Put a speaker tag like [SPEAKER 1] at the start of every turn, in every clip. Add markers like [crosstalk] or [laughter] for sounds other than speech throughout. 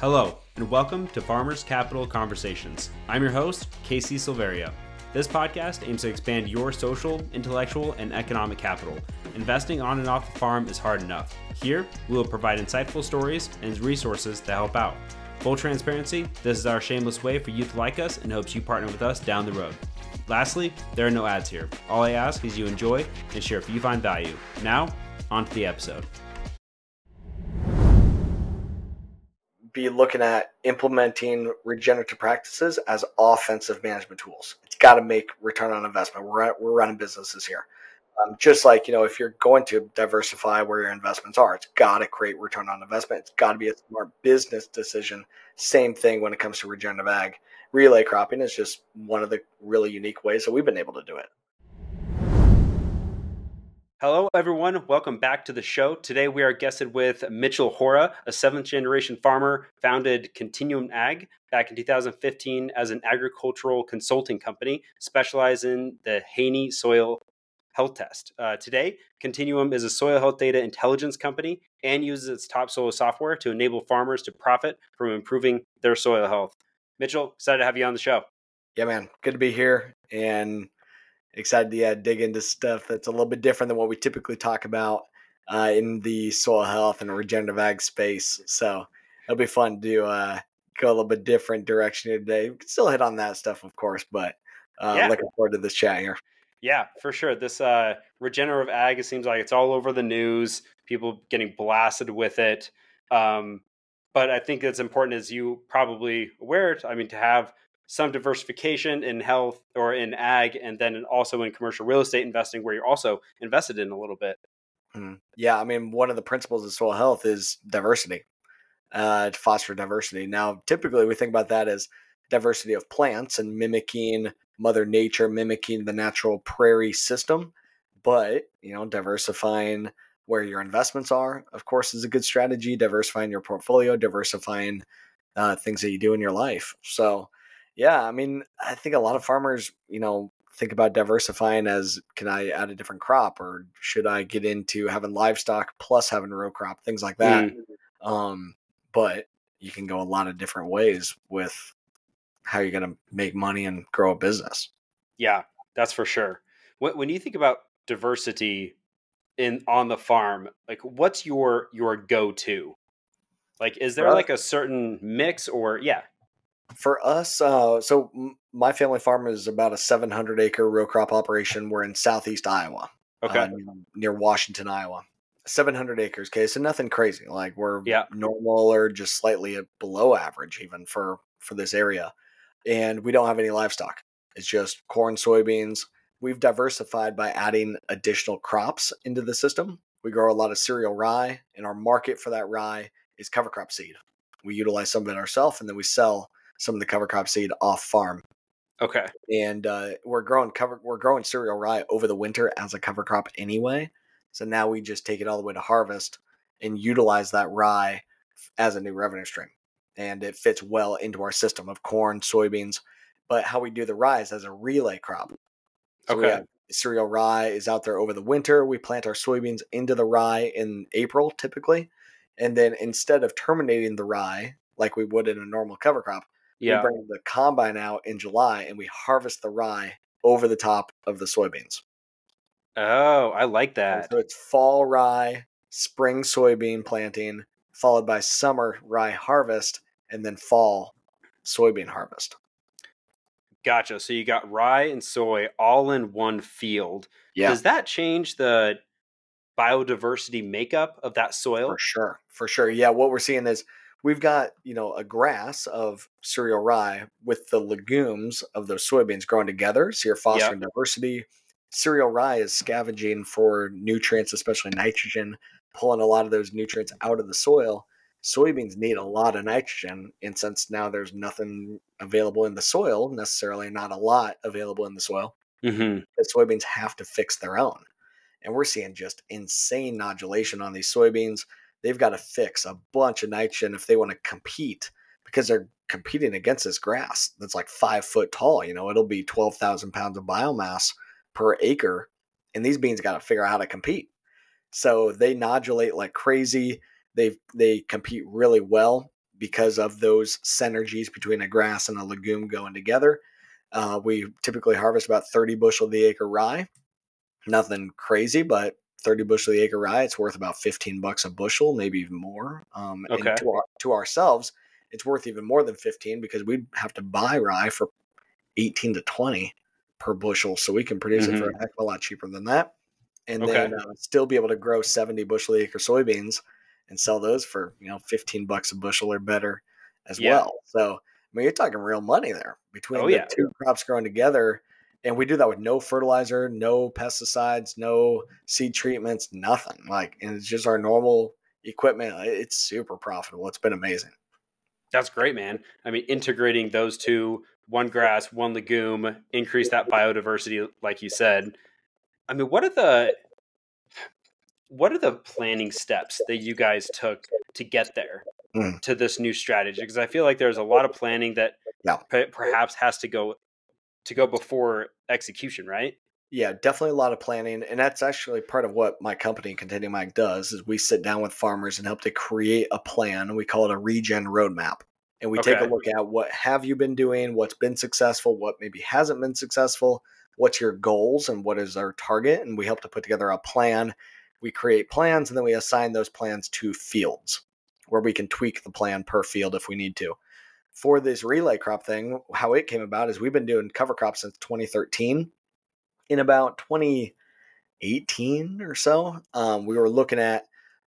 [SPEAKER 1] Hello, and welcome to Farmers Capital Conversations. I'm your host, Casey Silverio. This podcast aims to expand your social, intellectual, and economic capital. Investing on and off the farm is hard enough. Here, we will provide insightful stories and resources to help out. Full transparency, this is our shameless way for you to like us and hopes you partner with us down the road. Lastly, there are no ads here. All I ask is you enjoy and share if you find value. Now, on to the episode.
[SPEAKER 2] Be looking at implementing regenerative practices as offensive management tools. It's got to make return on investment. We're, we're running businesses here. Um, just like, you know, if you're going to diversify where your investments are, it's got to create return on investment. It's got to be a smart business decision. Same thing when it comes to regenerative ag. Relay cropping is just one of the really unique ways that we've been able to do it.
[SPEAKER 1] Hello, everyone. Welcome back to the show. Today, we are guested with Mitchell Hora, a seventh generation farmer, founded Continuum Ag back in 2015 as an agricultural consulting company, specialized in the Haney soil health test. Uh, today, Continuum is a soil health data intelligence company and uses its topsoil software to enable farmers to profit from improving their soil health. Mitchell, excited to have you on the show.
[SPEAKER 2] Yeah, man. Good to be here. And excited to yeah, dig into stuff that's a little bit different than what we typically talk about uh, in the soil health and regenerative ag space. So it'll be fun to uh, go a little bit different direction today. We can still hit on that stuff, of course, but uh, yeah. looking forward to this chat here.
[SPEAKER 1] Yeah, for sure. This uh, regenerative ag, it seems like it's all over the news. People getting blasted with it. Um, but I think it's important, as you probably aware. I mean, to have some diversification in health or in ag, and then also in commercial real estate investing, where you're also invested in a little bit.
[SPEAKER 2] Mm. Yeah, I mean, one of the principles of soil health is diversity, uh, to foster diversity. Now, typically, we think about that as diversity of plants and mimicking Mother Nature, mimicking the natural prairie system. But you know, diversifying where your investments are, of course, is a good strategy. Diversifying your portfolio, diversifying uh, things that you do in your life. So yeah, I mean, I think a lot of farmers, you know, think about diversifying as can I add a different crop or should I get into having livestock plus having a row crop, things like that. Mm. Um, but you can go a lot of different ways with how you're going to make money and grow a business.
[SPEAKER 1] Yeah, that's for sure. When you think about diversity in on the farm, like what's your your go to? Like, is there like a certain mix or yeah?
[SPEAKER 2] For us, uh, so my family farm is about a 700 acre row crop operation. We're in southeast Iowa,
[SPEAKER 1] okay, uh,
[SPEAKER 2] near Washington, Iowa. 700 acres. Okay, so nothing crazy. Like we're yeah. normal or just slightly below average, even for for this area. And we don't have any livestock. It's just corn, soybeans. We've diversified by adding additional crops into the system. We grow a lot of cereal rye, and our market for that rye is cover crop seed. We utilize some of it ourselves, and then we sell some of the cover crop seed off farm.
[SPEAKER 1] Okay.
[SPEAKER 2] And uh, we're growing cover we're growing cereal rye over the winter as a cover crop anyway. So now we just take it all the way to harvest and utilize that rye as a new revenue stream. And it fits well into our system of corn, soybeans. But how we do the rye is as a relay crop.
[SPEAKER 1] So okay.
[SPEAKER 2] cereal rye is out there over the winter. We plant our soybeans into the rye in April typically. And then instead of terminating the rye like we would in a normal cover crop, yeah. we bring the combine out in July and we harvest the rye over the top of the soybeans.
[SPEAKER 1] Oh, I like that.
[SPEAKER 2] So it's fall rye, spring soybean planting, followed by summer rye harvest, and then fall soybean harvest.
[SPEAKER 1] Gotcha. So you got rye and soy all in one field. Yeah. Does that change the biodiversity makeup of that soil?
[SPEAKER 2] For sure. For sure. Yeah. What we're seeing is we've got you know a grass of cereal rye with the legumes of those soybeans growing together so you're fostering yep. diversity cereal rye is scavenging for nutrients especially nitrogen pulling a lot of those nutrients out of the soil soybeans need a lot of nitrogen and since now there's nothing available in the soil necessarily not a lot available in the soil mm-hmm. the soybeans have to fix their own and we're seeing just insane nodulation on these soybeans they've got to fix a bunch of nitrogen if they want to compete because they're competing against this grass that's like five foot tall. You know, it'll be 12,000 pounds of biomass per acre. And these beans got to figure out how to compete. So they nodulate like crazy. They they compete really well. because of those synergies between a grass and a legume going together. Uh, we typically harvest about 30 bushel the acre rye. Nothing crazy, but 30 bushel the acre rye, it's worth about 15 bucks a bushel, maybe even more. Um, okay. to, our, to ourselves, it's worth even more than 15 because we'd have to buy rye for 18 to 20 per bushel. So we can produce mm-hmm. it for mm-hmm. a heck of a lot cheaper than that. And okay. then uh, still be able to grow 70 bushel acre soybeans and sell those for, you know, 15 bucks a bushel or better as yeah. well. So, I mean, you're talking real money there between oh, the yeah. two crops growing together. And we do that with no fertilizer, no pesticides, no seed treatments, nothing. Like, and it's just our normal equipment. It's super profitable. It's been amazing.
[SPEAKER 1] That's great, man. I mean, integrating those two, one grass, one legume, increase that biodiversity, like you said. I mean, what are the what are the planning steps that you guys took to get there mm. to this new strategy? Because I feel like there's a lot of planning that yeah. p- perhaps has to go to go before execution, right?
[SPEAKER 2] Yeah, definitely a lot of planning, and that's actually part of what my company, Continuum Ag, does. Is we sit down with farmers and help to create a plan. We call it a regen roadmap, and we okay. take a look at what have you been doing, what's been successful, what maybe hasn't been successful, what's your goals, and what is our target, and we help to put together a plan. We create plans, and then we assign those plans to fields where we can tweak the plan per field if we need to. For this relay crop thing, how it came about is we've been doing cover crops since 2013 in about 2018 or so, um, we were looking at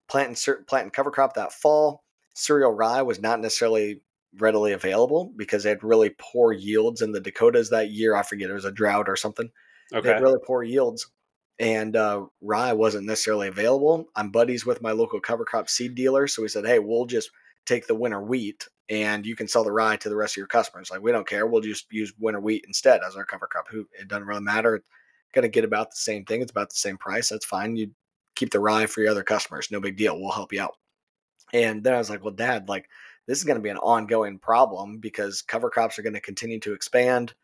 [SPEAKER 2] planting certain planting cover crop that fall. Cereal rye was not necessarily readily available because they had really poor yields in the Dakotas that year. I forget it was a drought or something. Okay. They had really poor yields, and uh, rye wasn't necessarily available. I'm buddies with my local cover crop seed dealer, so we said, "Hey, we'll just take the winter wheat and you can sell the rye to the rest of your customers. Like we don't care. We'll just use winter wheat instead as our cover crop. Who it doesn't really matter It's to get about the same thing. It's about the same price. That's fine. You keep the rye for your other customers. No big deal. We'll help you out. And then I was like, well, dad, like this is going to be an ongoing problem because cover crops are going to continue to expand.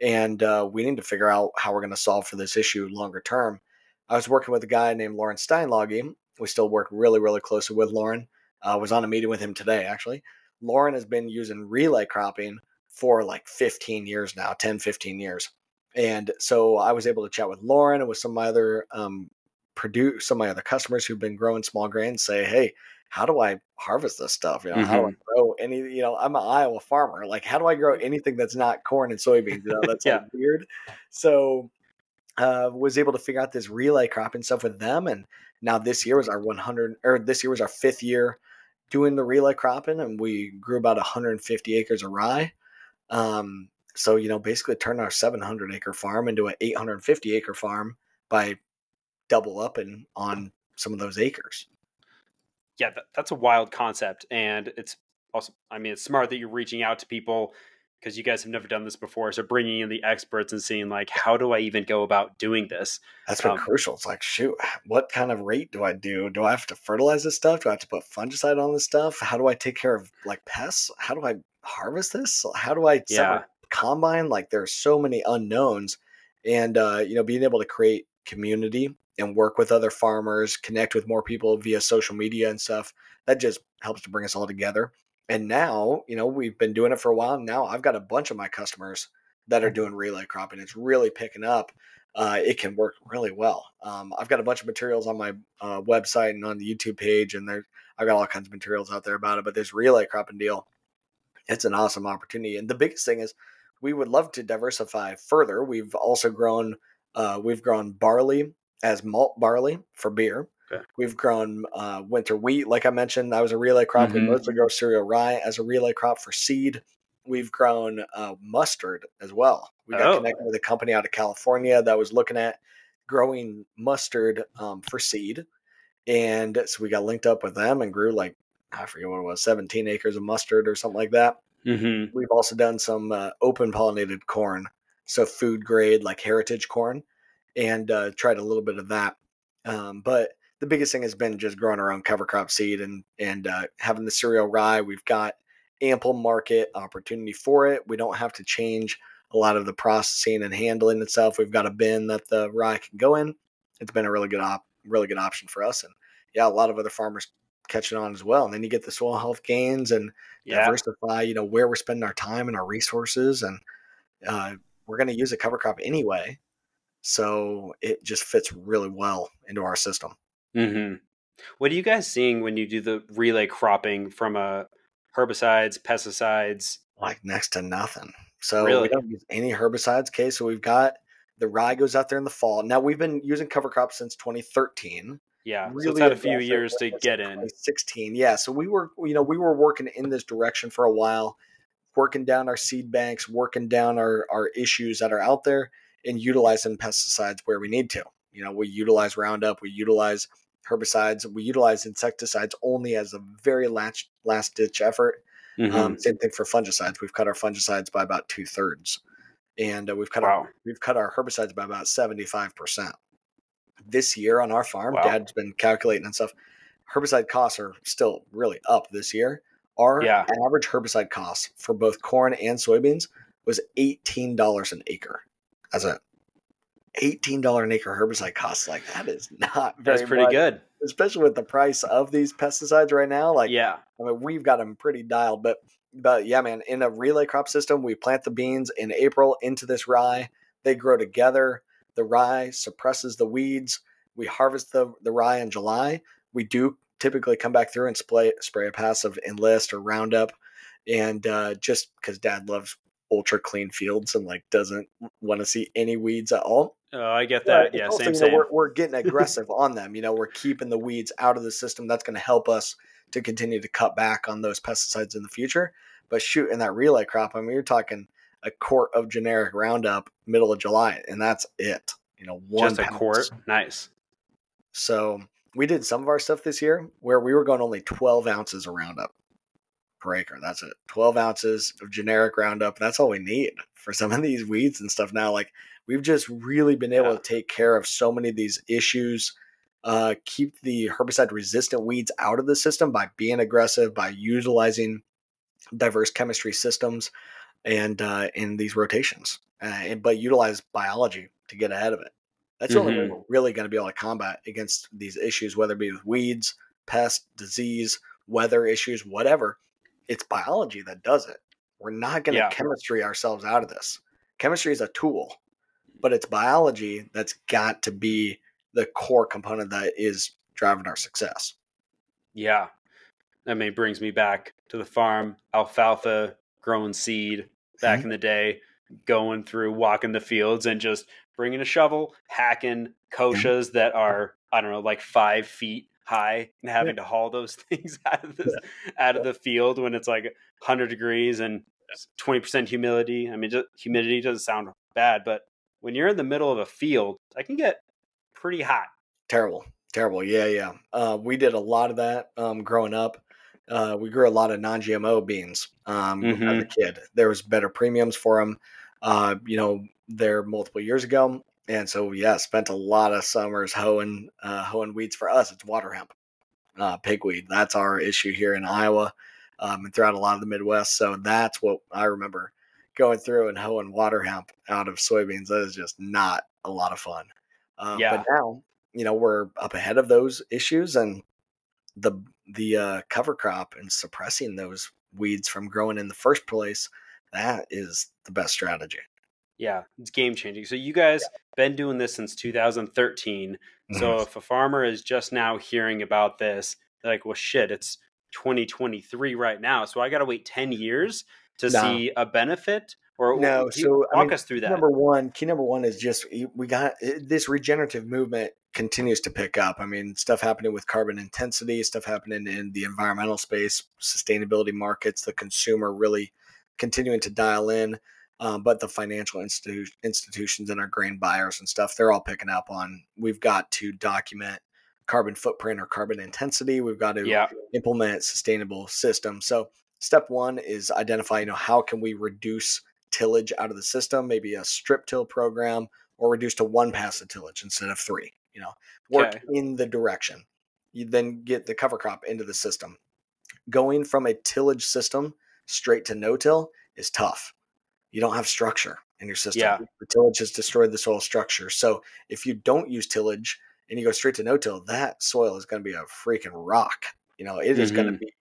[SPEAKER 2] And uh, we need to figure out how we're going to solve for this issue longer term. I was working with a guy named Loran Steinlage. We still work really, really closely with Loran. I uh, was on a meeting with him today, actually. Loran has been using relay cropping for like 15 years now, 10, 15 years. And so I was able to chat with Loran and with some of my other um, produce some of my other customers who've been growing small grains. Say, hey, how do I harvest this stuff? You know, mm-hmm. how do I mm-hmm. grow any? You know, I'm an Iowa farmer. Like, how do I grow anything that's not corn and soybeans? You know, [laughs] that's yeah. like weird. So, uh, was able to figure out this relay cropping stuff with them, and now this year was our 100 or this year was our fifth year doing the relay cropping, and we grew about 150 acres of rye. Um, so, you know, basically turn our 700 acre farm into an 850 acre farm by double up and on some of those acres.
[SPEAKER 1] Yeah, that, that's a wild concept. And it's also, I mean, it's smart that you're reaching out to people because you guys have never done this before. So bringing in the experts and seeing like, how do I even go about doing this?
[SPEAKER 2] That's been um, crucial. It's like, shoot, what kind of rate do I do? Do I have to fertilize this stuff? Do I have to put fungicide on this stuff? How do I take care of like pests? How do I harvest this? How do I yeah combine like there's so many unknowns and uh, you know being able to create community and work with other farmers connect with more people via social media and stuff that just helps to bring us all together and now you know we've been doing it for a while now i've got a bunch of my customers that are doing relay cropping it's really picking up uh, it can work really well um, i've got a bunch of materials on my uh, website and on the youtube page and there i've got all kinds of materials out there about it but this relay cropping deal it's an awesome opportunity and the biggest thing is we would love to diversify further. We've also grown uh, we've grown barley as malt barley for beer. Okay. We've grown uh, winter wheat, like I mentioned. That was a relay crop. Mm-hmm. We mostly grow cereal rye as a relay crop for seed. We've grown uh, mustard as well. We got oh. connected with a company out of California that was looking at growing mustard um, for seed. And so we got linked up with them and grew like, I forget what it was, 17 acres of mustard or something like that. Mm-hmm. We've also done some uh, open pollinated corn, so food grade like heritage corn, and uh, tried a little bit of that. Um, but the biggest thing has been just growing our own cover crop seed and and uh, having the cereal rye. We've got ample market opportunity for it. We don't have to change a lot of the processing and handling itself. We've got a bin that the rye can go in. It's been a really good op, really good option for us. And yeah, a lot of other farmers catching on as well. And then you get the soil health gains and yeah. diversify, you know, where we're spending our time and our resources, and uh, we're going to use a cover crop anyway. So it just fits really well into our system.
[SPEAKER 1] Mm-hmm. What are you guys seeing when you do the relay cropping from a uh, herbicides, pesticides?
[SPEAKER 2] Like next to nothing. So really? we don't use any herbicides. Okay, so we've got the rye goes out there in the fall. Now we've been using cover crops since 2013.
[SPEAKER 1] Yeah, really so it's had a few years to get in.
[SPEAKER 2] 16, yeah. So we were, you know, we were working in this direction for a while, working down our seed banks, working down our our issues that are out there, and utilizing pesticides where we need to. You know, we utilize Roundup, we utilize herbicides. We utilize insecticides only as a very last last ditch effort. Um, mm-hmm. Um, same thing for fungicides. We've cut our fungicides by about two thirds, and uh, we've cut wow. our we've cut our herbicides by about seventy five percent. This year on our farm, wow. Dad's been calculating and stuff. Herbicide costs are still really up this year. Our yeah. average herbicide cost for both corn and soybeans was eighteen dollars an acre as a $18 an acre herbicide costs like that is not very
[SPEAKER 1] That's pretty
[SPEAKER 2] much,
[SPEAKER 1] good.
[SPEAKER 2] Especially with the price of these pesticides right now. Like,
[SPEAKER 1] yeah,
[SPEAKER 2] I mean, we've got them pretty dialed, but, but yeah, man, in a relay crop system, we plant the beans in April into this rye. They grow together. The rye suppresses the weeds. We harvest the, the rye in July. We do typically come back through and spray, spray a passive enlist or roundup. And uh, just because dad loves ultra clean fields and like doesn't want to see any weeds at all.
[SPEAKER 1] Oh, I get that. Yeah, yeah same, same.
[SPEAKER 2] We're, we're getting [laughs] aggressive on them. You know, we're keeping the weeds out of the system. That's going to help us to continue to cut back on those pesticides in the future. But shoot, in that relay crop, I mean, you're talking a quart of generic Roundup middle of July, and that's it. You know,
[SPEAKER 1] one just a quart. Nice.
[SPEAKER 2] So we did some of our stuff this year where we were going only 12 ounces of Roundup per acre. That's it. 12 ounces of generic Roundup. That's all we need for some of these weeds and stuff now. Like we've just really been able yeah. to take care of so many of these issues. Uh, keep the herbicide resistant weeds out of the system by being aggressive, by utilizing diverse chemistry systems and uh, in these rotations, uh, and, but utilize biology to get ahead of it. That's mm-hmm. the only way mm-hmm. we're really going to be able to combat against these issues, whether it be with weeds, pest, disease, weather issues, whatever it's biology that does it. We're not going to yeah. chemistry ourselves out of this. Chemistry is a tool, but it's biology that's got to be the core component that is driving our success.
[SPEAKER 1] Yeah. I mean, it brings me back to the farm, alfalfa, growing seed back mm-hmm. in the day, going through, walking the fields and just bringing a shovel, hacking mm-hmm. that are, I don't know, like five feet high and having yeah. to haul those [laughs] things out of the yeah. out of the field when it's like 100 degrees and 20% humidity. I mean, just, humidity doesn't sound bad, but when you're in the middle of a field, I can get pretty hot.
[SPEAKER 2] Terrible, terrible. Yeah, yeah. Uh, we did a lot of that um, growing up. Uh, we grew a lot of non-GMO beans um, mm-hmm. as a mm-hmm. kid. There was better premiums for them. Uh, you know, there multiple years ago, and so yeah, spent a lot of summers hoeing uh, hoeing weeds. For us, it's water hemp, uh, pigweed. That's our issue here in Iowa um, and throughout a lot of the Midwest. So that's what I remember going through and hoeing water hemp out of soybeans. That is just not a lot of fun. Um, yeah. But now, you know, we're up ahead of those issues and the the uh, cover crop and suppressing those weeds from growing in the first place. That is the best strategy.
[SPEAKER 1] Yeah, it's game changing. So you guys yeah. been doing this since 2013. Mm-hmm. So if a farmer is just now hearing about this, they're like, "Well, shit, it's 2023 right now. So I got to wait 10 years to nah. see a benefit." Or
[SPEAKER 2] no, so
[SPEAKER 1] walk I mean, us through that.
[SPEAKER 2] Number one, key number one is just we got this regenerative movement continues to pick up. I mean, stuff happening with carbon intensity, stuff happening in the environmental space, sustainability markets, the consumer really continuing to dial in. Um, but the financial institu- institutions and our grain buyers and stuff, they're all picking up on we've got to document carbon footprint or carbon intensity. We've got to yeah. implement sustainable systems. So step one is identify, you know, how can we reduce tillage out of the system, maybe a strip till program or reduce to one pass of tillage instead of three, you know, work okay. in the direction. You then get the cover crop into the system. Going from a tillage system straight to no till is tough you don't have structure in your system. Yeah. The tillage has destroyed the soil structure. So if you don't use tillage and you go straight to no till, that soil is going to be a freaking rock. You know, it mm-hmm. is going to be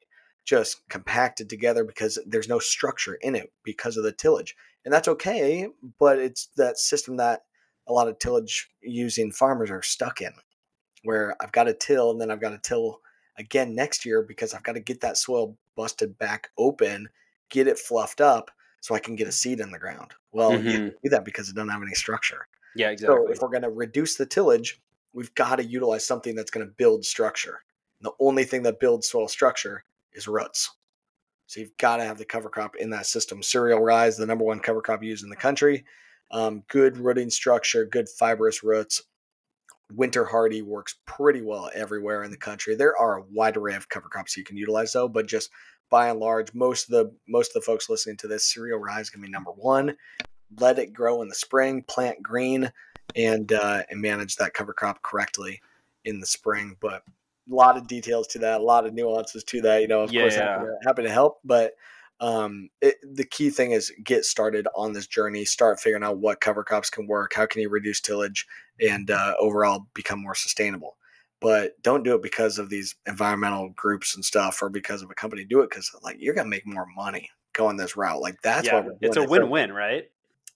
[SPEAKER 2] just compacted together because there's no structure in it because of the tillage. And that's okay, but it's that system that a lot of tillage using farmers are stuck in, where I've got to till and then I've got to till again next year because I've got to get that soil busted back open, get it fluffed up so I can get a seed in the ground. Well, mm-hmm. you do that because it doesn't have any structure.
[SPEAKER 1] Yeah, exactly.
[SPEAKER 2] So if we're going to reduce the tillage, we've got to utilize something that's going to build structure. The only thing that builds soil structure is roots. So you've got to have the cover crop in that system. Cereal rye is the number one cover crop used in the country. Um, good rooting structure, good fibrous roots. Winter hardy works pretty well everywhere in the country. There are a wide array of cover crops you can utilize though, but just by and large, most of the most of the folks listening to this, cereal rye is going to be number one. Let it grow in the spring, plant green, and uh, and manage that cover crop correctly in the spring. But a lot of details to that, a lot of nuances to that. You know, of yeah, course, yeah. Happy, to, happy to help, but um, it, the key thing is get started on this journey. Start figuring out what cover crops can work. How can you reduce tillage and uh, overall become more sustainable? But don't do it because of these environmental groups and stuff, or because of a company. Do it because like you're gonna make more money going this route. Like that's yeah, what
[SPEAKER 1] it's a win-win, right?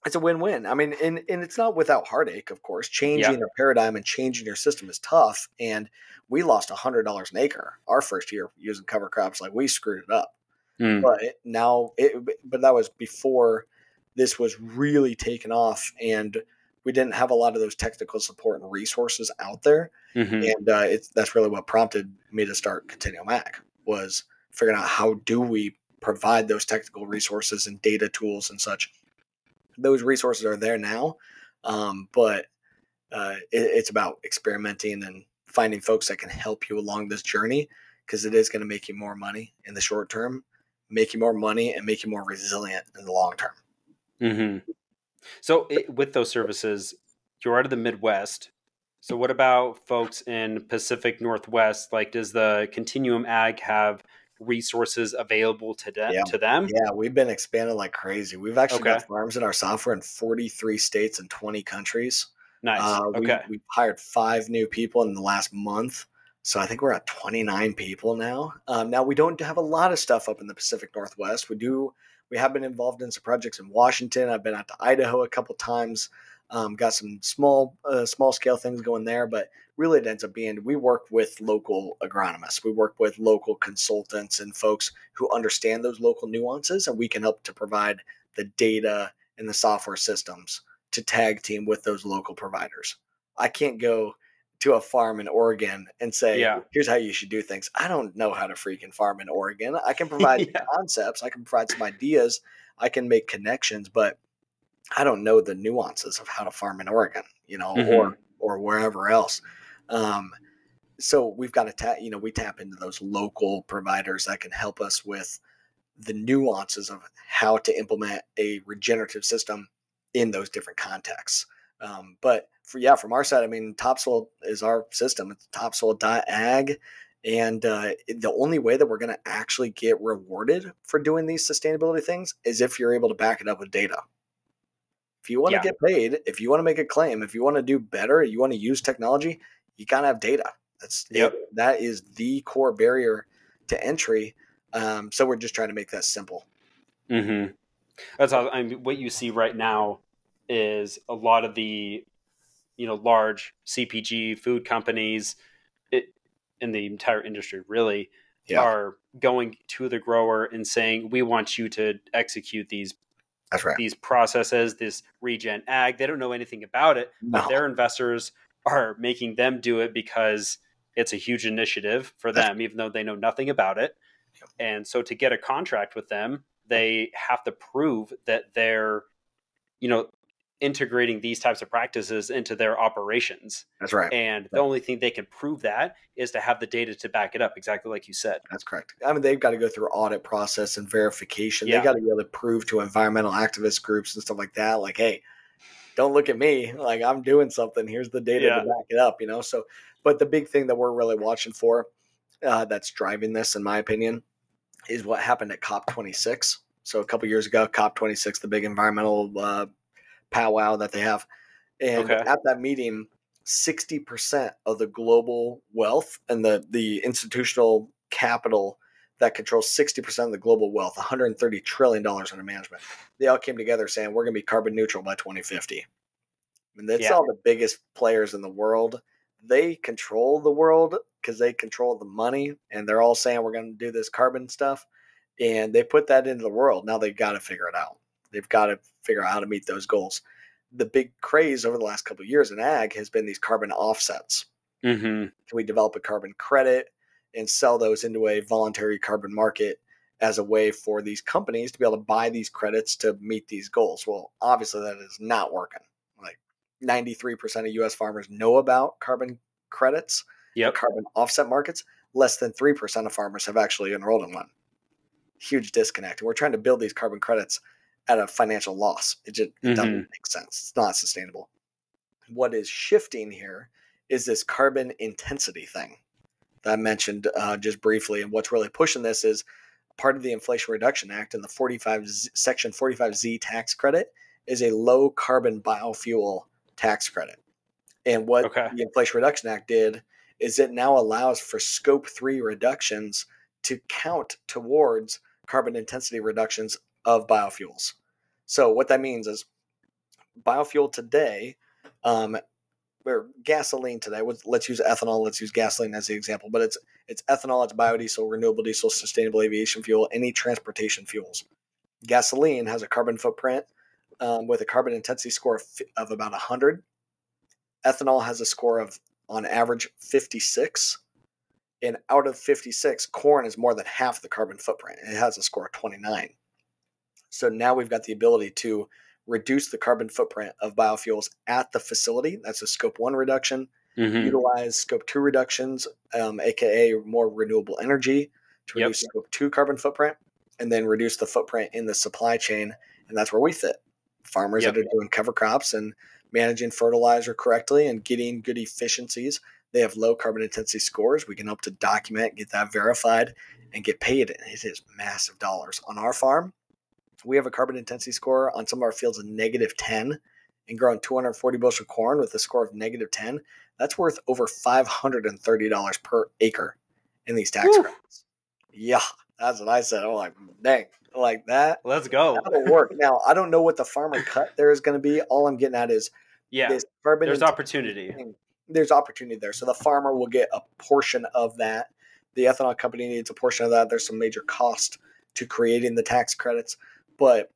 [SPEAKER 2] It's a win-win. I mean, and and it's not without heartache, of course. Changing yeah. paradigm and changing your system is tough. And we lost a hundred dollars an acre our first year using cover crops. Like we screwed it up Mm. But now, it, but that was before this was really taken off, and we didn't have a lot of those technical support and resources out there. Mm-hmm. And uh, it's that's really what prompted me to start Continuum Ag was figuring out how do we provide those technical resources and data tools and such. Those resources are there now, um, but uh, it, it's about experimenting and finding folks that can help you along this journey because it is going to make you more money in the short term make you more money and make you more resilient in the long term.
[SPEAKER 1] Mm-hmm. So, it, with those services, you're out of the Midwest. So, what about folks in Pacific Northwest? Like, does the Continuum Ag have resources available to them?
[SPEAKER 2] Yeah.
[SPEAKER 1] To them?
[SPEAKER 2] Yeah, we've been expanding like crazy. We've actually okay. got farms in our software in 43 states and 20 countries.
[SPEAKER 1] Nice. Uh, okay.
[SPEAKER 2] We, we've hired five new people in the last month. So I think we're at 29 people now. Um, now we don't have a lot of stuff up in the Pacific Northwest. We do. We have been involved in some projects in Washington. I've been out to Idaho a couple times. Um, got some small uh, small scale things going there, but really it ends up being we work with local agronomists. We work with local consultants and folks who understand those local nuances, and we can help to provide the data and the software systems to tag team with those local providers. I can't go to a farm in Oregon and say, yeah. here's how you should do things. I don't know how to freaking farm in Oregon. I can [laughs] provide yeah. concepts, I can provide some ideas, I can make connections, but I don't know the nuances of how to farm in Oregon, you know, mm-hmm. or or wherever else. Um, so we've got to tap, you know, we tap into those local providers that can help us with the nuances of how to implement a regenerative system in those different contexts. Um, but for yeah, from our side, I mean, Topsoil is our system. It's topsoil.ag. And uh, the only way that we're going to actually get rewarded for doing these sustainability things is if you're able to back it up with data. If you want to yeah. get paid, if you want to make a claim, if you want to do better, you want to use technology, you got to have data. That's yep. It, that is the core barrier to entry. Um, so we're just trying to make that simple.
[SPEAKER 1] Mm-hmm. That's how, I mean, what you see right now is a lot of the you know large CPG food companies it, in the entire industry really yeah. are going to the grower and saying we want you to execute these
[SPEAKER 2] That's right.
[SPEAKER 1] these processes this regen ag they don't know anything about it no. but their investors are making them do it because it's a huge initiative for them even though they know nothing about it and so to get a contract with them they have to prove that they're you know integrating these types of practices into their operations.
[SPEAKER 2] That's right.
[SPEAKER 1] And the only thing they can prove that is to have the data to back it up, exactly like you said.
[SPEAKER 2] That's correct. I mean, they've got to go through audit process and verification. Yeah. They got to be able to prove to environmental activist groups and stuff like that, like, hey, don't look at me, like I'm doing something. Here's the data yeah. to back it up, you know. So, but the big thing that we're really watching for, uh, that's driving this, in my opinion, is what happened at COP26. So a couple years ago, COP26, the big environmental uh, powwow that they have. And okay. at that meeting, 60% of the global wealth and the, the institutional capital that controls 60% of the global wealth, $130 trillion under management. They all came together saying we're going to be carbon neutral by 2050. And that's yeah. all the biggest players in the world. They control the world because they control the money, and they're all saying we're going to do this carbon stuff. And they put that into the world. Now they've got to figure it out. They've got to figure out how to meet those goals. The big craze over the last couple of years in ag has been these carbon offsets. Mm-hmm. Can we develop a carbon credit and sell those into a voluntary carbon market as a way for these companies to be able to buy these credits to meet these goals? Well, obviously, that is not working. Like 93% of US farmers know about carbon credits,
[SPEAKER 1] yep.
[SPEAKER 2] carbon offset markets. Less than 3% of farmers have actually enrolled in one. Huge disconnect. And we're trying to build these carbon credits at a financial loss. It just it doesn't mm-hmm. make sense. It's not sustainable. What is shifting here is this carbon intensity thing that I mentioned uh, just briefly. And what's really pushing this is part of the Inflation Reduction Act and the 45 Section 45Z tax credit is a low carbon biofuel tax credit. And what okay. the Inflation Reduction Act did is it now allows for scope three reductions to count towards carbon intensity reductions of biofuels. So what that means is biofuel today, um, or gasoline today. Let's use ethanol. Let's use gasoline as the example. But it's it's ethanol, it's biodiesel, renewable diesel, sustainable aviation fuel, any transportation fuels. Gasoline has a carbon footprint um, with a carbon intensity score of, of about 100. Ethanol has a score of on average 56. And out of 56, corn is more than half the carbon footprint. It has a score of 29. So now we've got the ability to reduce the carbon footprint of biofuels at the facility. That's a scope one reduction. Mm-hmm. Utilize scope two reductions, um, aka more renewable energy, to reduce yep. scope two carbon footprint, and then reduce the footprint in the supply chain. And that's where we fit. Farmers yep. that are doing cover crops and managing fertilizer correctly and getting good efficiencies. They have low carbon intensity scores. We can help to document, get that verified, and get paid. And it is massive dollars. On our farm, we have a carbon intensity score on some of our fields of negative 10 and growing 240 bushel corn with a score of negative 10, that's worth over $530 per acre in these tax Woo. credits. Yeah, that's what I said. I'm like, dang, like that.
[SPEAKER 1] Let's go.
[SPEAKER 2] That'll work. [laughs] now, I don't know what the farmer cut there is going to be. All I'm getting at is
[SPEAKER 1] yeah, there's opportunity.
[SPEAKER 2] There's opportunity there. So the farmer will get a portion of that. The ethanol company needs a portion of that. There's some major cost to creating the tax credits. But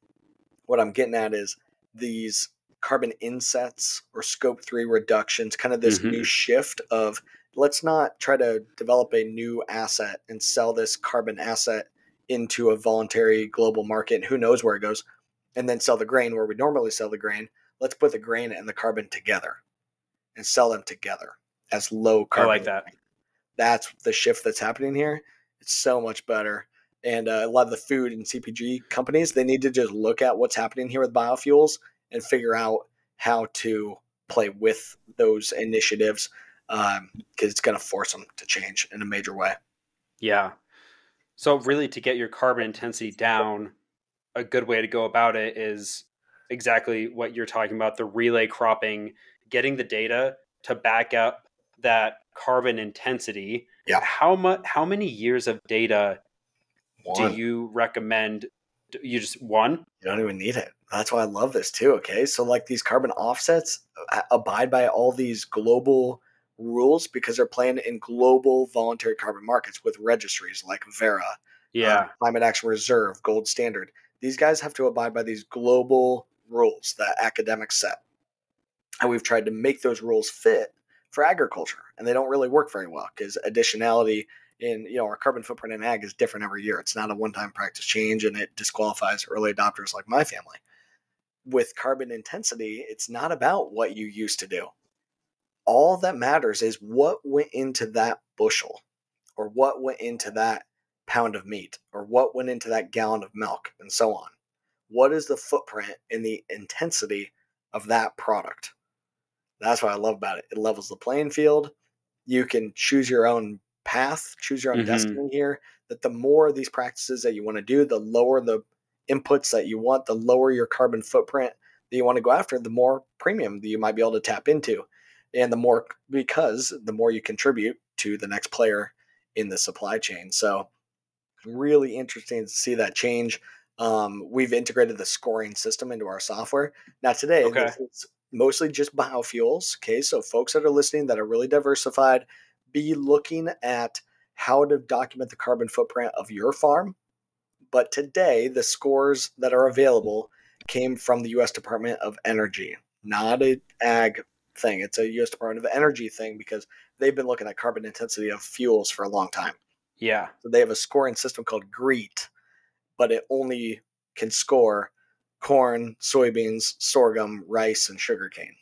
[SPEAKER 2] what I'm getting at is these carbon insets or scope three reductions, kind of this mm-hmm. new shift of let's not try to develop a new asset and sell this carbon asset into a voluntary global market. And who knows where it goes? And then sell the grain where we normally sell the grain. Let's put the grain and the carbon together and sell them together as low carbon.
[SPEAKER 1] I like that.
[SPEAKER 2] That's the shift that's happening here. It's so much better and uh, a lot of the food and CPG companies, they need to just look at what's happening here with biofuels and figure out how to play with those initiatives because um, it's going to force them to change in a major way.
[SPEAKER 1] Yeah. So, really, to get your carbon intensity down, a good way to go about it is exactly what you're talking about the relay cropping, getting the data to back up that carbon intensity.
[SPEAKER 2] Yeah.
[SPEAKER 1] How much? How many years of data one. do you recommend you just one?
[SPEAKER 2] You don't even need it. That's why i love this too okay? So like these carbon offsets abide by all these global rules because they're playing in global voluntary carbon markets with registries like Verra,
[SPEAKER 1] yeah. Um,
[SPEAKER 2] climate action reserve gold standard. These guys have to abide by these global rules that academics set. And we've tried to make those rules fit for agriculture and they don't really work very well because additionality in you know our carbon footprint in ag is different every year. It's not a one-time practice change, and it disqualifies early adopters like my family. With carbon intensity, it's not about what you used to do. All that matters is what went into that bushel, or what went into that pound of meat, or what went into that gallon of milk, and so on. What is the footprint and the intensity of that product? That's what I love about it. It levels the playing field. You can choose your own path, choose your own mm-hmm. destiny here. That the more these practices that you want to do, the lower the inputs that you want, the lower your carbon footprint that you want to go after, the more premium that you might be able to tap into. And the more, because the more you contribute to the next player in the supply chain. So really interesting to see that change. Um, we've integrated the scoring system into our software. Now today,
[SPEAKER 1] okay.
[SPEAKER 2] it's mostly just biofuels. Okay, so folks that are listening that are really diversified, be looking at how to document the carbon footprint of your farm. But today, the scores that are available came from the U.S. Department of Energy, not an ag thing. It's a U.S. Department of Energy thing because they've been looking at carbon intensity of fuels for a long time.
[SPEAKER 1] Yeah.
[SPEAKER 2] So they have a scoring system called GREET, but it only can score corn, soybeans, sorghum, rice, and sugarcane.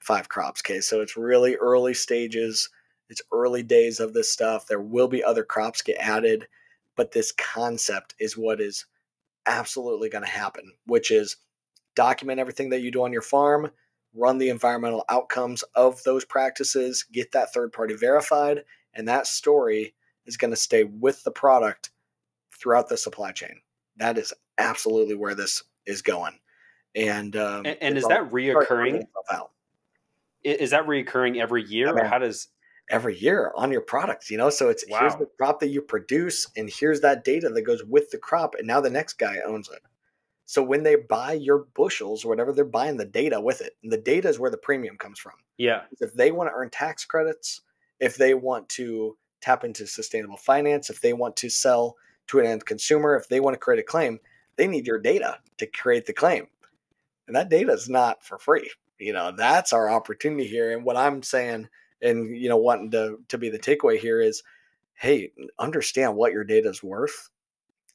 [SPEAKER 2] Five crops. Okay. So it's really early stages. It's early days of this stuff. There will be other crops get added, but this concept is what is absolutely going to happen, which is document everything that you do on your farm, run the environmental outcomes of those practices, get that third party verified, and that story is going to stay with the product throughout the supply chain. That is absolutely where this is going. And um,
[SPEAKER 1] and, and is that reoccurring? Is that reoccurring every year, I mean, or how does
[SPEAKER 2] every year on your products? You know, so it's wow. here's the crop that you produce, and here's that data that goes with the crop, and now the next guy owns it. So when they buy your bushels or whatever, they're buying the data with it. And the data is where the premium comes from.
[SPEAKER 1] Yeah.
[SPEAKER 2] If they want to earn tax credits, if they want to tap into sustainable finance, if they want to sell to an end consumer, if they want to create a claim, they need your data to create the claim. And that data is not for free. You know, that's our opportunity here. And what I'm saying and you know wanting to to be the takeaway here is hey, understand what your data is worth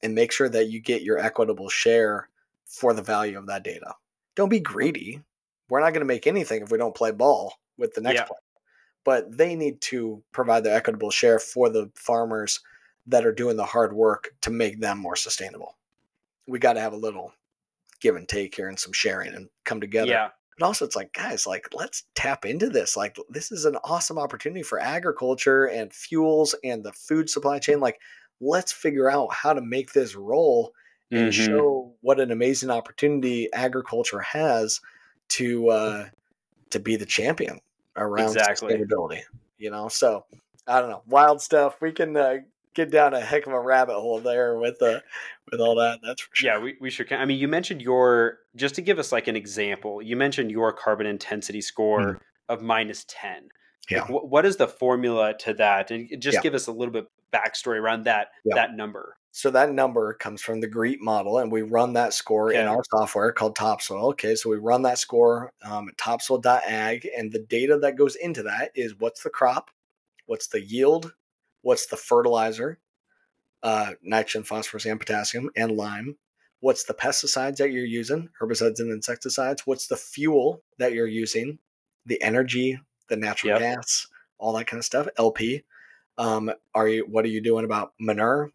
[SPEAKER 2] and make sure that you get your equitable share for the value of that data. Don't be greedy. We're not going to make anything if we don't play ball with the next yeah. player. But they need to provide their equitable share for the farmers that are doing the hard work to make them more sustainable. We got to have a little give and take here and some sharing and come together.
[SPEAKER 1] Yeah.
[SPEAKER 2] But also, it's like, guys, like, let's tap into this. Like, this is an awesome opportunity for agriculture and fuels and the food supply chain. Like, let's figure out how to make this roll and mm-hmm. show what an amazing opportunity agriculture has to uh, to be the champion around exactly. sustainability. You know, so I don't know, wild stuff. We can uh, get down a heck of a rabbit hole there with uh, with all that. That's for sure.
[SPEAKER 1] Yeah, we, we should. I mean, you mentioned your just to give us like an example. You mentioned your carbon intensity score mm. of minus ten.
[SPEAKER 2] Yeah.
[SPEAKER 1] Like, what is the formula to that? And just yeah. give us a little bit backstory around that yeah. that number.
[SPEAKER 2] So that number comes from the GREET model, and we run that score okay. in our software called Topsoil. Okay, so we run that score um, at topsoil.ag, and the data that goes into that is what's the crop, what's the yield, what's the fertilizer, uh, nitrogen, phosphorus, and potassium, and lime. What's the pesticides that you're using, herbicides and insecticides? What's the fuel that you're using, the energy, the natural yep. gas, all that kind of stuff. LP. Um, are you? What are you doing about manure?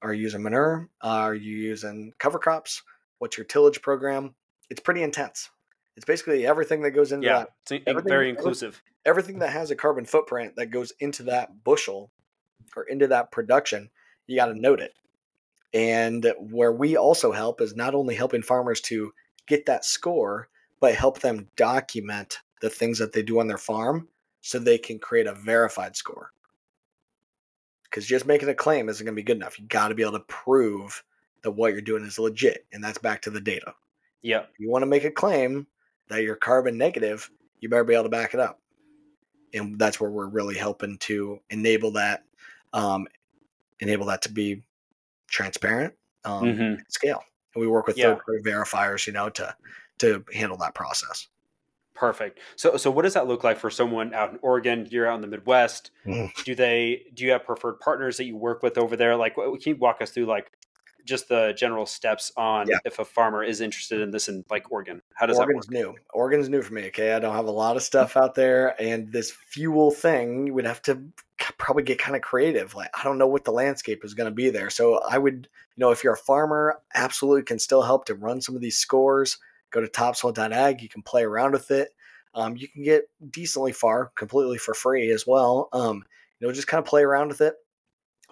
[SPEAKER 2] Are you using manure? Are you using cover crops? What's your tillage program? It's pretty intense. It's basically everything that goes into
[SPEAKER 1] yeah,
[SPEAKER 2] that.
[SPEAKER 1] It's very inclusive.
[SPEAKER 2] Everything that has a carbon footprint that goes into that bushel or into that production, you got to note it. And where we also help is not only helping farmers to get that score, but help them document the things that they do on their farm so they can create a verified score because just making a claim isn't going to be good enough. You got to be able to prove that what you're doing is legit, and that's back to the data.
[SPEAKER 1] Yeah.
[SPEAKER 2] If you want to make a claim that you're carbon negative, you better be able to back it up, and that's where we're really helping to enable that, um, enable that to be transparent, um, mm-hmm. scale. And we work with yeah. third-party verifiers, you know, to to handle that process.
[SPEAKER 1] Perfect. So, so what does that look like for someone out in Oregon? You're out in the Midwest. Mm. Do they? Do you have preferred partners that you work with over there? Like, can you walk us through like just the general steps on yeah. if a farmer is interested in this in like Oregon? How does
[SPEAKER 2] Oregon's
[SPEAKER 1] that work?
[SPEAKER 2] new. Oregon's new for me. Okay, I don't have a lot of stuff out there, and this fuel thing, you would have to probably get kind of creative. Like, I don't know what the landscape is going to be there, so I would, you know, if you're a farmer, absolutely can still help to run some of these scores Go to topsoil.ag. You can play around with it. Um, you can get decently far completely for free as well. Um, you know, just kind of play around with it.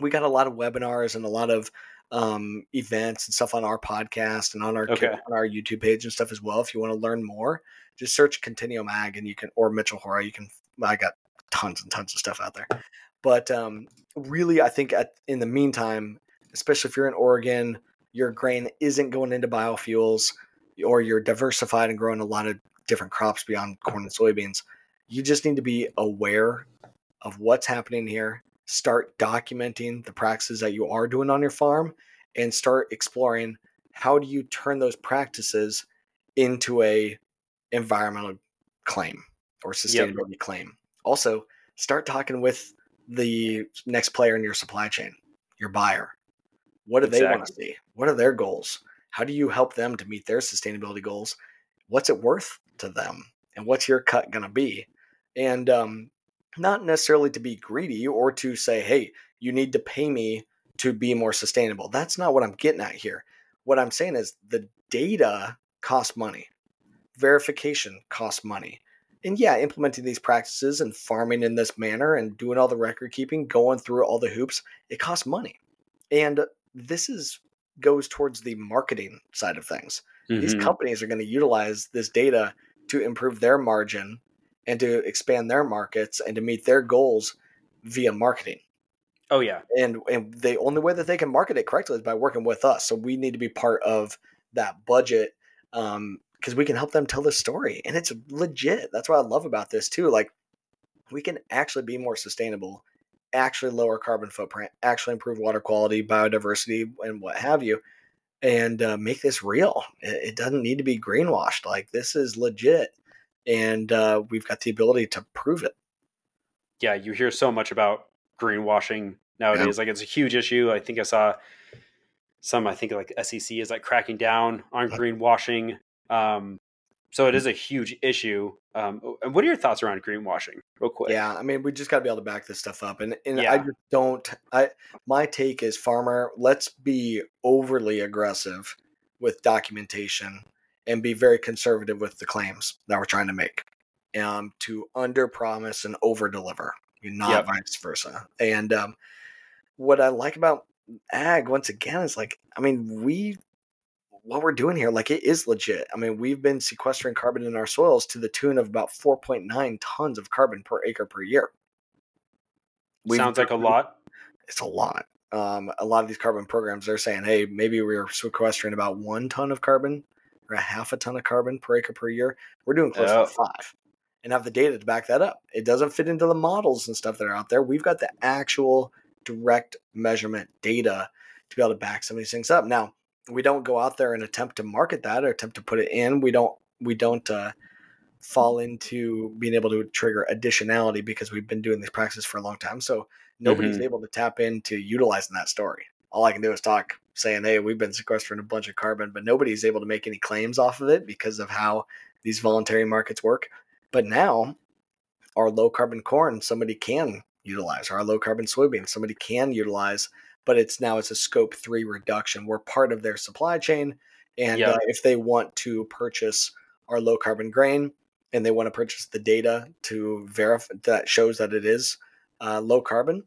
[SPEAKER 2] We got a lot of webinars and a lot of um, events and stuff on our podcast and on our okay. on our YouTube page and stuff as well. If you want to learn more, just search Continuum Ag and you can or Mitchell Hora. You can. I got tons and tons of stuff out there. But um, really, I think at, in the meantime, especially if you're in Oregon, your grain isn't going into biofuels, or you're diversified and growing a lot of different crops beyond corn and soybeans. You just need to be aware of what's happening here. Start documenting the practices that you are doing on your farm and start exploring how do you turn those practices into a environmental claim or sustainability yep. claim. Also, start talking with the next player in your supply chain, your buyer. What do exactly. they want to see? What are their goals? How do you help them to meet their sustainability goals? What's it worth to them? And what's your cut going to be? And um, not necessarily to be greedy or to say, hey, you need to pay me to be more sustainable. That's not what I'm getting at here. What I'm saying is the data costs money, verification costs money. And yeah, implementing these practices and farming in this manner and doing all the record keeping, going through all the hoops, it costs money. And this is goes towards the marketing side of things. Mm-hmm. These companies are going to utilize this data to improve their margin and to expand their markets and to meet their goals via marketing.
[SPEAKER 1] Oh yeah.
[SPEAKER 2] And and the only way that they can market it correctly is by working with us. So we need to be part of that budget um because we can help them tell the story and it's legit. That's what I love about this too. Like we can actually be more sustainable, actually lower carbon footprint, actually improve water quality, biodiversity and what have you and uh, make this real. It, it, doesn't need to be greenwashed. Like this is legit and uh, we've got the ability to prove it.
[SPEAKER 1] Yeah, you hear so much about greenwashing nowadays. Yeah. Like it's a huge issue. I think I saw some. I think like SEC is like cracking down on greenwashing. Um, so it is a huge issue. Um, and what are your thoughts around greenwashing, real quick?
[SPEAKER 2] Yeah, I mean, we just got to be able to back this stuff up, and and yeah. I just don't. I my take is farmer. Let's be overly aggressive with documentation and be very conservative with the claims that we're trying to make um, to under promise and over deliver, not yep. vice versa. And um, what I like about ag, once again, is like, I mean, we, what we're doing here, like it is legit. I mean, we've been sequestering carbon in our soils to the tune of about 4.9 tons of carbon per acre per year.
[SPEAKER 1] We've Sounds like a lot.
[SPEAKER 2] It's a lot. Um, a lot of these carbon programs, they're saying, hey, maybe we're sequestering about one ton of carbon or a half a ton of carbon per acre per year. We're doing close to five and have the data to back that up. It doesn't fit into the models and stuff that are out there. We've got the actual direct measurement data to be able to back some of these things up. Now, we don't go out there and attempt to market that or attempt to put it in. We don't we don't uh, fall into being able to trigger additionality because we've been doing these practices for a long time. So nobody's mm-hmm. able to tap into utilizing that story. All I can do is talk saying, hey, we've been sequestering a bunch of carbon, but nobody's able to make any claims off of it because of how these voluntary markets work. But now, our low carbon corn, somebody can utilize, our low carbon soybean, somebody can utilize, but it's now it's a scope three reduction. We're part of their supply chain. And uh, if they want to purchase our low carbon grain and they want to purchase the data to verify that shows that it is uh, low carbon,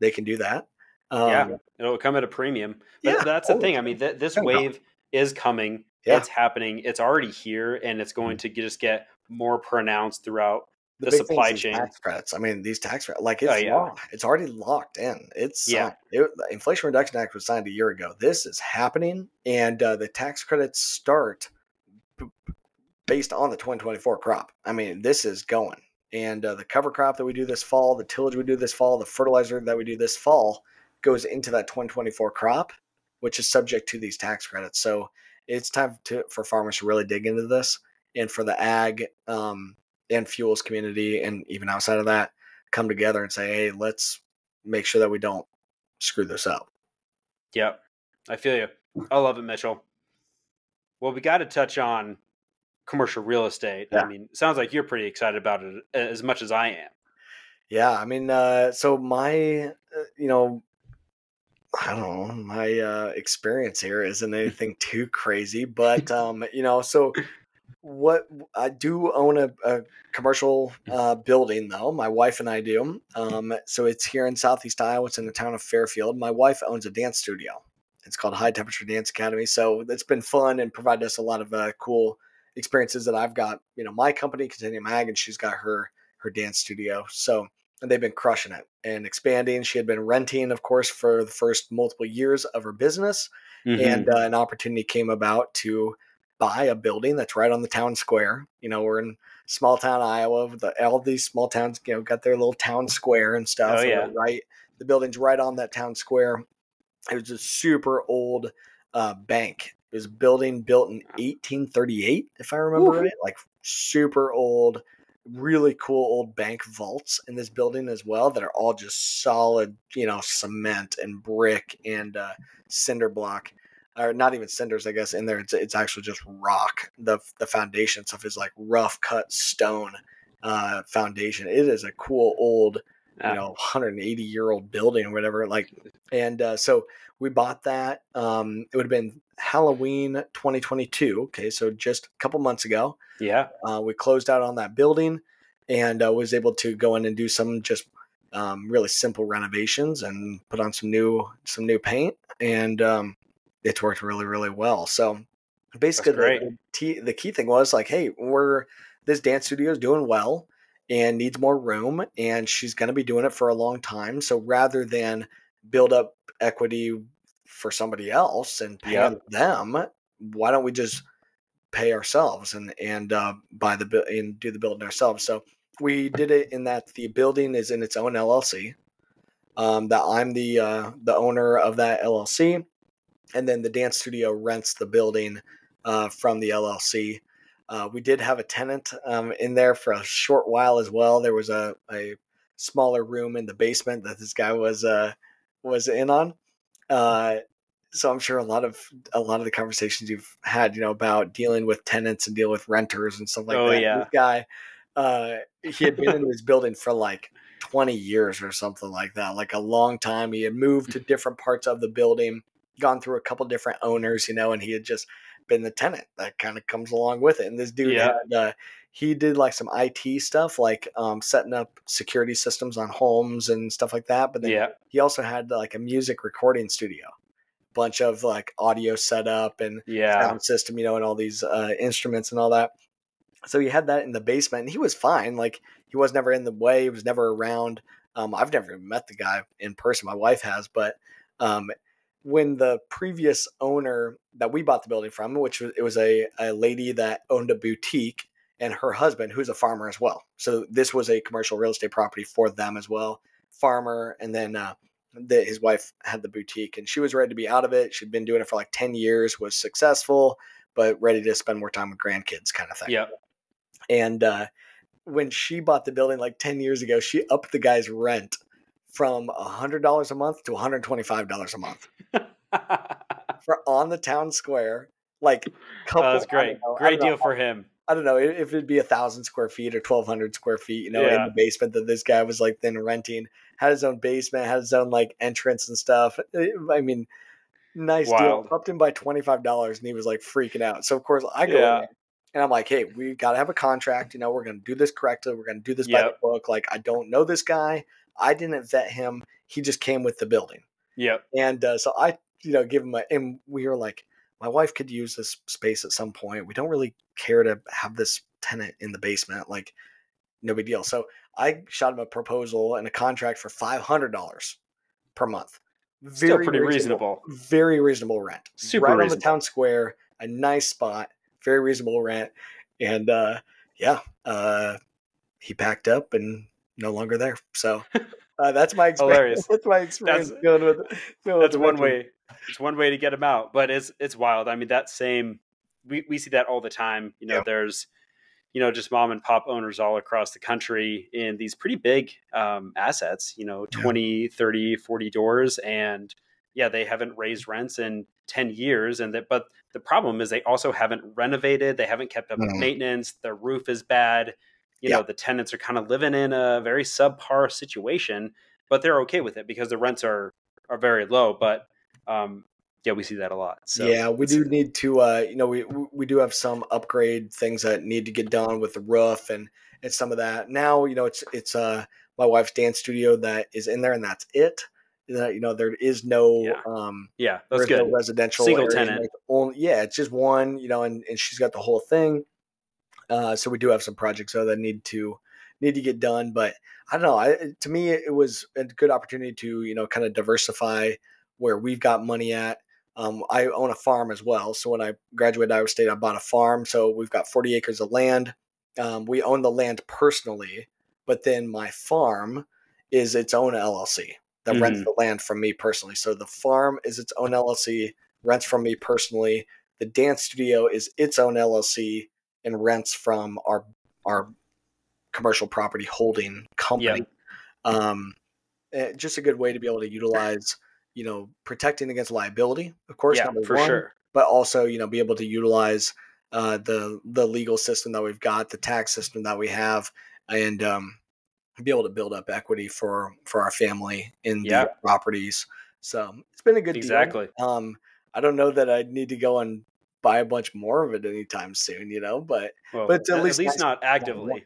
[SPEAKER 2] they can do that.
[SPEAKER 1] Um, yeah, it'll come at a premium. But yeah, that's the thing. I mean, th- this wave is coming. Yeah. It's happening. It's already here, and it's going mm-hmm. to just get more pronounced throughout the, the supply chain.
[SPEAKER 2] Tax credits. I mean, these tax credits, like it's oh, yeah. locked. It's already locked in. It's yeah. It, the Inflation Reduction Act was signed a year ago. This is happening, and uh, the tax credits start based on the 2024 crop. I mean, this is going. And uh, the cover crop that we do this fall, the tillage we do this fall, the fertilizer that we do this fall goes into that 2024 crop, which is subject to these tax credits. So it's time to, for farmers to really dig into this, and for the ag um, and fuels community, and even outside of that, come together and say, "Hey, let's make sure that we don't screw this up."
[SPEAKER 1] Yep, I feel you. I love it, Mitchell. Well, we got to touch on commercial real estate. Yeah. I mean, sounds like you're pretty excited about it as much as I am.
[SPEAKER 2] Yeah, I mean, uh, so my, uh, you know, I don't know. My uh, experience here isn't [laughs] anything too crazy, but [laughs] um, you know, so what I do own a, a commercial uh, building though. My wife and I do. Um, so it's here in Southeast Iowa. It's in the town of Fairfield. My wife owns a dance studio. It's called High Temperature Dance Academy. So it's been fun and provided us a lot of uh, cool experiences that I've got. You know, my company, Continuum Ag, and she's got her her dance studio. So and they've been crushing it and expanding. She had been renting, of course, for the first multiple years of her business, mm-hmm. and uh, an opportunity came about to buy a building that's right on the town square. You know, we're in small town Iowa. The, all these small towns, you know, got their little town square and stuff.
[SPEAKER 1] Oh yeah,
[SPEAKER 2] right. The building's right on that town square. It was a super old uh, bank. It was a building built in 1838, if I remember Ooh. right. Like super old, really cool old bank vaults in this building as well that are all just solid, you know, cement and brick and uh, cinder block or not even cinders, I guess, in there. It's it's actually just rock. The the foundation stuff is like rough cut stone uh, foundation. It is a cool old, you know, 180 year old building or whatever. Like, and uh, so we bought that. Um, it would have been Halloween 2022. Okay, so just a couple months ago.
[SPEAKER 1] Yeah.
[SPEAKER 2] Uh, we closed out on that building, and uh, was able to go in and do some just um, really simple renovations and put on some new some new paint and um, it's worked really really well. So basically, the, the, the key thing was like, hey, we're this dance studio is doing well and needs more room, and she's going to be doing it for a long time. So rather than build up equity for somebody else and pay yep. them, why don't we just pay ourselves and and uh, buy the and do the building ourselves? So we did it in that the building is in its own LLC. Um, that I'm the uh, the owner of that LLC and then the dance studio rents the building uh, from the LLC. Uh, we did have a tenant um, in there for a short while as well. There was a, a smaller room in the basement that this guy was uh, was in on. Uh, so I'm sure a lot of a lot of the conversations you've had, you know, about dealing with tenants and dealing with renters and stuff like
[SPEAKER 1] oh,
[SPEAKER 2] that.
[SPEAKER 1] Yeah.
[SPEAKER 2] This guy, uh, he had been in [laughs] this building for like 20 years or something like that, like a long time. He had moved to different parts of the building gone through a couple different owners, you know, and he had just been the tenant that kind of comes along with it. And this dude yeah. had, uh, he did like some IT stuff, like um, setting up security systems on homes and stuff like that. But then
[SPEAKER 1] yeah.
[SPEAKER 2] he also had like a music recording studio, bunch of like audio setup and
[SPEAKER 1] yeah.
[SPEAKER 2] sound system, you know, and all these uh, instruments and all that. So he had that in the basement, and he was fine. Like he was never in the way. He was never around. Um, I've never met the guy in person. My wife has, but um, when the previous owner that we bought the building from, which was it was a, a lady that owned a boutique and her husband, who's a farmer as well. So this was a commercial real estate property for them as well. Farmer, and then uh, the, his wife had the boutique, and she was ready to be out of it. She'd been doing it for like ten years, was successful, but ready to spend more time with grandkids, kind of thing.
[SPEAKER 1] Yeah.
[SPEAKER 2] And uh, when she bought the building like ten years ago, she upped the guy's rent from $100 a month to $125 a month [laughs] for on the town square. Like,
[SPEAKER 1] couple, oh, that's great. Great deal know, for him.
[SPEAKER 2] I don't know if it'd be a thousand square feet or 1200 square feet, you know, yeah. in the basement that this guy was like then renting, had his own basement, had his own like entrance and stuff. I mean, nice Wild. deal. Upped him by $25 and he was like freaking out. So, of course, I go yeah. and I'm like, hey, we got to have a contract. You know, we're going to do this correctly. We're going to do this yep. by the book. Like, I don't know this guy. I didn't vet him. He just came with the building.
[SPEAKER 1] Yep.
[SPEAKER 2] And uh, so I, you know, give him a, and we were like, my wife could use this space at some point. We don't really care to have this tenant in the basement. Like, no big deal. So I shot him a proposal and a contract for five hundred dollars per month.
[SPEAKER 1] Very Still pretty reasonable,
[SPEAKER 2] reasonable, Very reasonable rent.
[SPEAKER 1] Super
[SPEAKER 2] right
[SPEAKER 1] reasonable.
[SPEAKER 2] on the town square. A nice spot. Very reasonable rent. And uh, yeah, uh, he packed up and no longer there. So [laughs] uh, that's my experience. [laughs] that's my experience that's, dealing with.
[SPEAKER 1] Dealing that's with one way. It's one way to get them out, but it's it's wild. I mean, that same we we see that all the time. You know, yeah. there's you know just mom and pop owners all across the country in these pretty big um, assets. You know, 20, yeah. 30, 40 doors, and yeah, they haven't raised rents in 10 years and that but the problem is they also haven't renovated they haven't kept up mm. with maintenance their roof is bad you yeah. know the tenants are kind of living in a very subpar situation but they're okay with it because the rents are are very low but um yeah we see that a lot so
[SPEAKER 2] yeah we do need to uh you know we we do have some upgrade things that need to get done with the roof and and some of that now you know it's it's uh my wife's dance studio that is in there and that's it you know there is no
[SPEAKER 1] yeah.
[SPEAKER 2] um
[SPEAKER 1] yeah that's good
[SPEAKER 2] no residential
[SPEAKER 1] single tenant
[SPEAKER 2] only, yeah it's just one you know and, and she's got the whole thing uh, so we do have some projects though that need to need to get done. But I don't know. I, to me, it was a good opportunity to you know kind of diversify where we've got money at. Um, I own a farm as well. So when I graduated Iowa State, I bought a farm. So we've got 40 acres of land. Um, we own the land personally, but then my farm is its own LLC that mm-hmm. rents the land from me personally. So the farm is its own LLC, rents from me personally. The dance studio is its own LLC and rents from our our commercial property holding company. Yep. Um, eh, just a good way to be able to utilize, you know, protecting against liability, of course,
[SPEAKER 1] yeah, for one, sure,
[SPEAKER 2] but also you know be able to utilize uh, the the legal system that we've got, the tax system that we have, and um, be able to build up equity for for our family in the properties. So it's been a good
[SPEAKER 1] exactly.
[SPEAKER 2] Deal. Um, I don't know that I need to go and buy a bunch more of it anytime soon, you know, but
[SPEAKER 1] well, but at, at least, least not actively.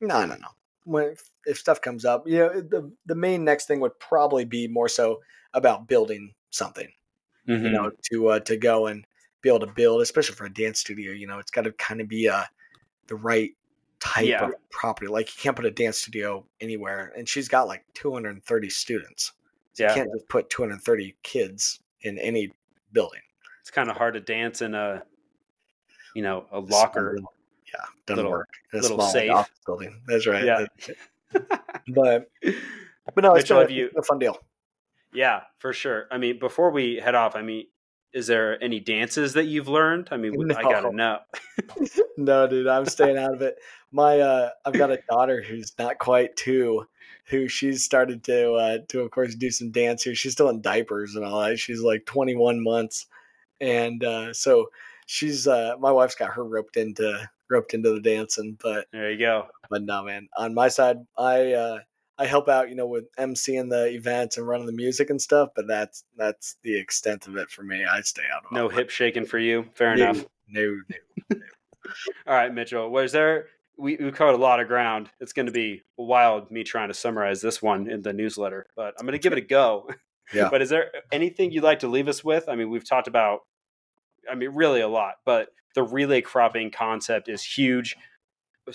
[SPEAKER 2] No, no, no. When if stuff comes up, you know, the the main next thing would probably be more so about building something, mm-hmm. you know, to uh, to go and be able to build, especially for a dance studio. You know, it's got to kind of be a uh, the right type yeah. of property. Like you can't put a dance studio anywhere, and she's got like 230 students. So yeah. you can't just put 230 kids in any building.
[SPEAKER 1] It's kind of hard to dance in a, you know, a locker.
[SPEAKER 2] Yeah, doesn't little, work. A little small safe office building. That's right. Yeah. but [laughs] but no, it's, been, you, a fun deal.
[SPEAKER 1] Yeah, for sure. I mean, before we head off, I mean, is there any dances that you've learned? I mean, no. I gotta know. [laughs]
[SPEAKER 2] no, dude, I'm staying out of it. My, uh, I've got a daughter who's not quite two, who she's started to, uh, to of course do some dance here. She's still in diapers and all that. She's like 21 months, and uh, so she's, uh, my wife's got her roped into roped into the dancing. But
[SPEAKER 1] there you go.
[SPEAKER 2] But no, man, on my side, I, uh, I help out, you know, with emceeing the events and running the music and stuff, but that's that's the extent of it for me. I stay out.
[SPEAKER 1] of no hip shaking for you. Fair no, enough.
[SPEAKER 2] No, no. no.
[SPEAKER 1] All right, Mitchell. Was there? We we covered a lot of ground. It's going to be wild me trying to summarize this one in the newsletter, but I'm going to give it a go. [laughs] Yeah. but is there anything you'd like to leave us with? I mean, we've talked about, I mean, really a lot, but the relay cropping concept is huge.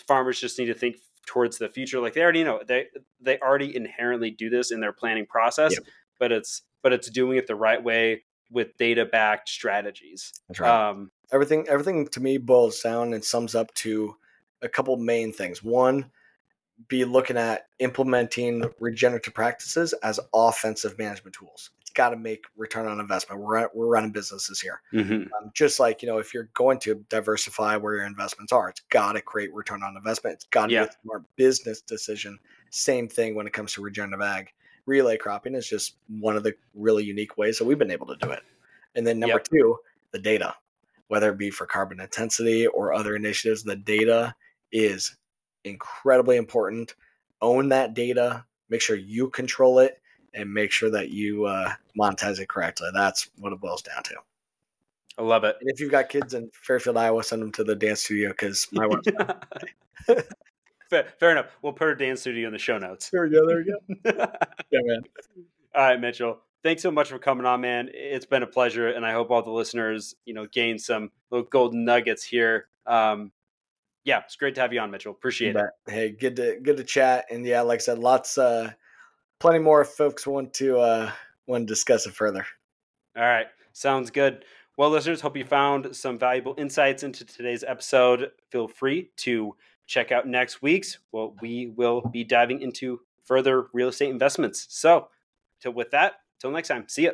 [SPEAKER 1] Farmers just need to think towards the future like they already know they they already inherently do this in their planning process but it's but it's doing it the right way with data backed strategies
[SPEAKER 2] that's right um, everything everything to me boils down and sums up to a couple main things one be looking at implementing regenerative practices as offensive management tools It's got to make return on investment. We're we're running businesses here, mm-hmm. um, just like you know, if you're going to diversify where your investments are, it's got to create return on investment. It's got to yeah. be a smart business decision. Same thing when it comes to regenerative ag. Relay cropping is just one of the really unique ways that we've been able to do it. And then number yep. two, the data, whether it be for carbon intensity or other initiatives, the data is incredibly important. Own that data. Make sure you control it and make sure that you uh, monetize it correctly. That's what it boils down to.
[SPEAKER 1] I love it.
[SPEAKER 2] And if you've got kids in Fairfield, Iowa, send them to the dance studio because my wife's. [laughs] [laughs]
[SPEAKER 1] fair, fair, enough. We'll put a dance studio in the show notes.
[SPEAKER 2] There we go. There we go. [laughs] yeah, man.
[SPEAKER 1] All right, Mitchell. Thanks so much for coming on, man. It's been a pleasure, and I hope all the listeners, you know, gain some little golden nuggets here. Um, yeah, it's great to have you on, Mitchell. Appreciate it.
[SPEAKER 2] Hey, good to good to chat, and yeah, like I said, lots uh plenty more if folks want to uh, want to discuss it further.
[SPEAKER 1] All right, sounds good. Well, listeners, hope you found some valuable insights into today's episode. Feel free to check out next week's. Well, we will be diving into further real estate investments. So, to with that, till next time, see you.